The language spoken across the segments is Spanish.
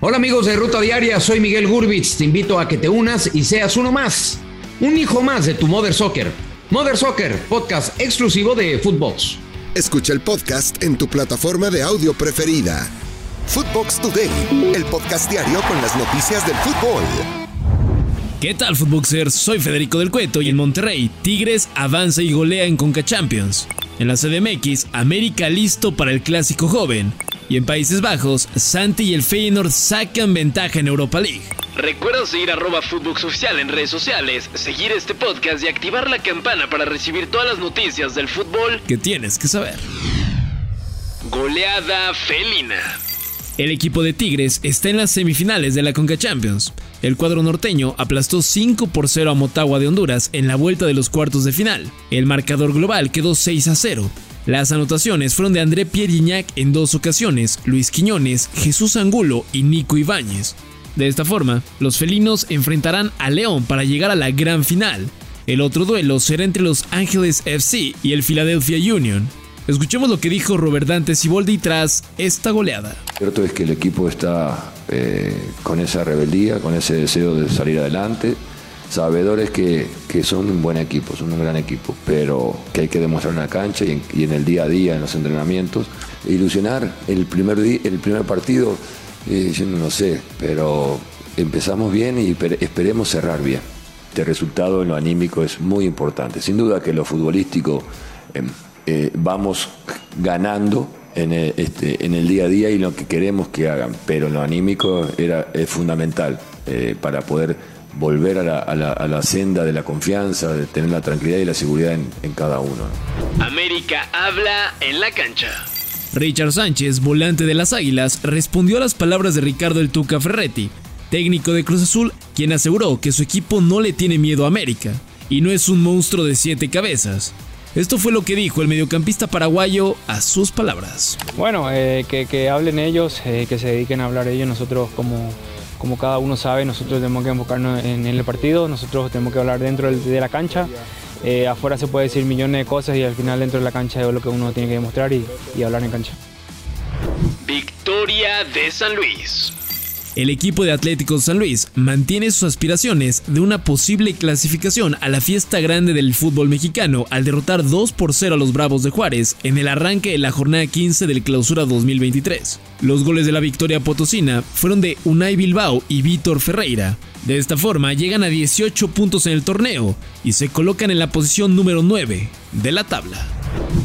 Hola amigos de Ruta Diaria, soy Miguel Gurbitz. Te invito a que te unas y seas uno más. Un hijo más de tu Mother Soccer. Mother Soccer, podcast exclusivo de Footbox. Escucha el podcast en tu plataforma de audio preferida. Footbox Today, el podcast diario con las noticias del fútbol. ¿Qué tal, Footboxers? Soy Federico del Cueto y en Monterrey, Tigres avanza y golea en Conca Champions. En la CDMX, América listo para el clásico joven. Y en Países Bajos, Santi y el Feyenoord sacan ventaja en Europa League. Recuerda seguir arroba Footbox Oficial en redes sociales, seguir este podcast y activar la campana para recibir todas las noticias del fútbol que tienes que saber. Goleada felina. El equipo de Tigres está en las semifinales de la Conca Champions. El cuadro norteño aplastó 5 por 0 a Motagua de Honduras en la vuelta de los cuartos de final. El marcador global quedó 6 a 0. Las anotaciones fueron de André Pierre en dos ocasiones, Luis Quiñones, Jesús Angulo y Nico Ibáñez. De esta forma, los felinos enfrentarán a León para llegar a la gran final. El otro duelo será entre los Ángeles FC y el Philadelphia Union. Escuchemos lo que dijo Robert Dante Siboldi tras esta goleada. Cierto es que el equipo está eh, con esa rebeldía, con ese deseo de salir adelante, sabedores que, que, son un buen equipo, son un gran equipo, pero que hay que demostrar en la cancha y en, el día a día, en los entrenamientos. Ilusionar el primer, el primer partido, eh, yo no sé, pero empezamos bien y esperemos cerrar bien. Este resultado en lo anímico es muy importante. Sin duda que lo futbolístico em, eh, vamos ganando en el, este, en el día a día y lo que queremos que hagan, pero lo anímico era, es fundamental eh, para poder volver a la, a, la, senda de la confianza, de tener la tranquilidad y la seguridad en, en cada uno. América habla en la cancha. Richard Sánchez, volante de las Águilas, respondió a las palabras de Ricardo El Tuca Ferretti, técnico de Cruz Azul, quien aseguró que su equipo no le tiene miedo a América y no es un monstruo de siete cabezas. Esto fue lo que dijo el mediocampista paraguayo a sus palabras. Bueno, eh, que, hablen ellos, eh, que se dediquen a hablar ellos. Nosotros, como, como cada uno sabe, nosotros tenemos que enfocarnos en, el partido, nosotros tenemos que hablar dentro de la cancha. Eh, afuera se puede decir millones de cosas y al final dentro de la cancha es lo que uno tiene que demostrar y, y hablar en cancha. Victoria de San Luis. El equipo de Atlético San Luis mantiene sus aspiraciones de una posible clasificación a la fiesta grande del fútbol mexicano al derrotar 2 por 0 a los Bravos de Juárez en el arranque de la jornada 15 del Clausura 2023. Los goles de la victoria potosina fueron de Unai Bilbao y Víctor Ferreira. De esta forma llegan a 18 puntos en el torneo y se colocan en la posición número 9 de la tabla.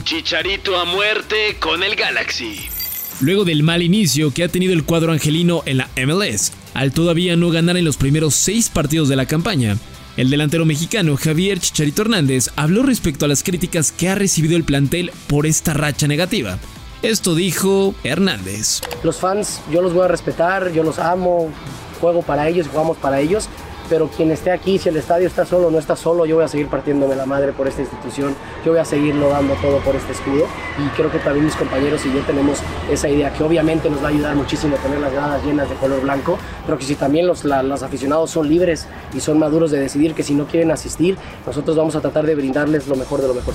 Chicharito a muerte con el Galaxy. Luego del mal inicio que ha tenido el cuadro angelino en la MLS, al todavía no ganar en los primeros seis partidos de la campaña, el delantero mexicano Javier Chicharito Hernández habló respecto a las críticas que ha recibido el plantel por esta racha negativa. Esto dijo Hernández. Los fans, yo los voy a respetar, yo los amo, juego para ellos, jugamos para ellos pero quien esté aquí, si el estadio está solo o no está solo, yo voy a seguir partiéndome la madre por esta institución, yo voy a seguirlo dando todo por este escudo y creo que también mis compañeros y yo tenemos esa idea que obviamente nos va a ayudar muchísimo tener las gradas llenas de color blanco, pero que si también los, los aficionados son libres y son maduros de decidir que si no quieren asistir, nosotros vamos a tratar de brindarles lo mejor de lo mejor.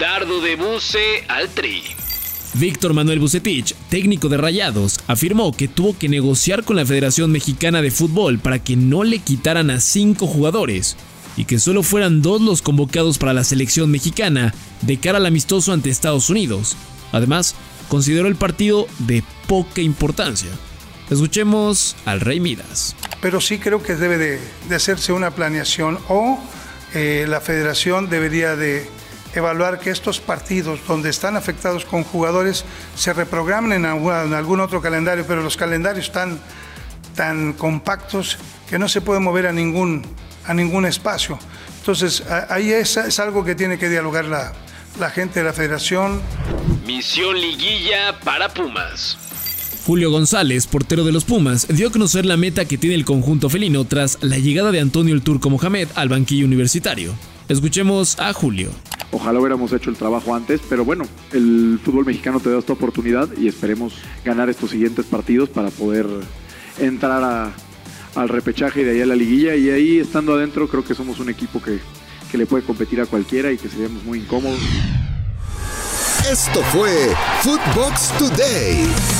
Dardo de Buce al Tri. Víctor Manuel Bucetich, técnico de Rayados, afirmó que tuvo que negociar con la Federación Mexicana de Fútbol para que no le quitaran a cinco jugadores y que solo fueran dos los convocados para la selección mexicana de cara al amistoso ante Estados Unidos. Además, consideró el partido de poca importancia. Escuchemos al Rey Midas. Pero sí creo que debe de, hacerse una planeación o eh, la federación debería de evaluar que estos partidos donde están afectados con jugadores se reprogramen en, algún otro calendario, pero los calendarios están tan compactos que no se puede mover a ningún, a ningún espacio. Entonces, ahí es, es algo que tiene que dialogar la, la gente de la federación. Misión liguilla para Pumas. Julio González, portero de los Pumas, dio a conocer la meta que tiene el conjunto felino tras la llegada de Antonio el Turco Mohamed al banquillo universitario. Escuchemos a Julio. Ojalá hubiéramos hecho el trabajo antes, pero bueno, el fútbol mexicano te da esta oportunidad y esperemos ganar estos siguientes partidos para poder entrar al repechaje y de ahí a la liguilla. Y ahí estando adentro creo que somos un equipo que, que le puede competir a cualquiera y que seríamos muy incómodos. Esto fue Footbox Today.